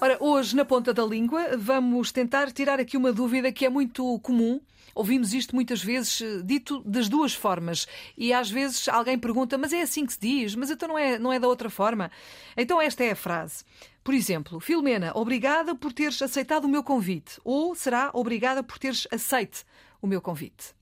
Ora, hoje, na ponta da língua, vamos tentar tirar aqui uma dúvida que é muito comum. Ouvimos isto muitas vezes eh, dito das duas formas. E às vezes alguém pergunta, mas é assim que se diz? Mas então não é, não é da outra forma? Então esta é a frase. Por exemplo, Filomena, obrigada por teres aceitado o meu convite. Ou será obrigada por teres aceite o meu convite.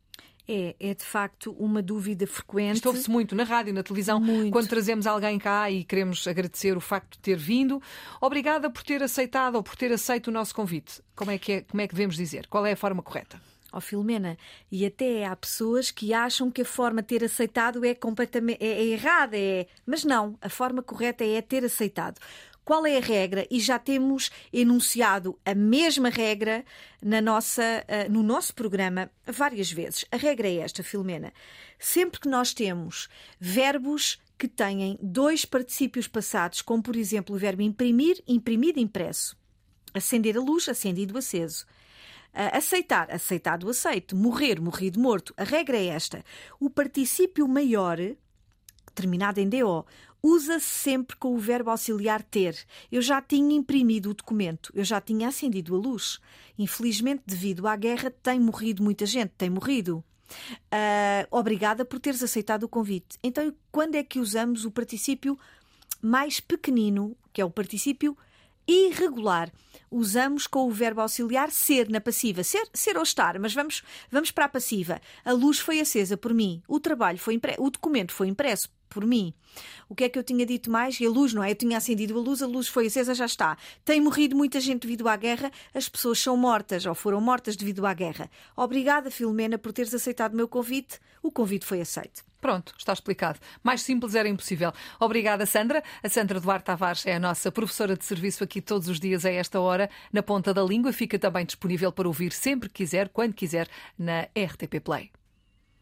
É, é de facto uma dúvida frequente. Isto ouve-se muito na rádio, na televisão, Muito. quando trazemos alguém cá e queremos agradecer o facto de ter vindo. Obrigada por ter aceitado ou por ter aceito o nosso convite. Como é que, é, como é que devemos dizer? Qual é a forma correta? Ó Filomena, e até há pessoas que acham que a forma de ter aceitado é completamente é, é errada, é... mas não, a forma correta é ter aceitado. Qual é a regra? E já temos enunciado a mesma regra na nossa, ah, no nosso programa várias vezes. A regra é esta, Filomena. Sempre que nós temos verbos que têm dois particípios passados, como por exemplo o verbo imprimir, imprimido, impresso, acender a luz, acendido, aceso. Aceitar, aceitado, aceito. Morrer, morrido, morto. A regra é esta. O particípio maior, terminado em DO, usa-se sempre com o verbo auxiliar ter. Eu já tinha imprimido o documento, eu já tinha acendido a luz. Infelizmente, devido à guerra, tem morrido muita gente, tem morrido. Uh, obrigada por teres aceitado o convite. Então, quando é que usamos o particípio mais pequenino, que é o particípio irregular? Usamos com o verbo auxiliar ser na passiva. Ser, ser ou estar, mas vamos, vamos para a passiva. A luz foi acesa por mim. O trabalho foi. O documento foi impresso por mim. O que é que eu tinha dito mais? E a luz, não é? Eu tinha acendido a luz, a luz foi acesa, já está. Tem morrido muita gente devido à guerra, as pessoas são mortas ou foram mortas devido à guerra. Obrigada, Filomena, por teres aceitado o meu convite. O convite foi aceito. Pronto, está explicado. Mais simples era impossível. Obrigada, Sandra. A Sandra Duarte Tavares é a nossa professora de serviço aqui todos os dias a esta hora, na ponta da língua. Fica também disponível para ouvir sempre que quiser, quando quiser, na RTP Play.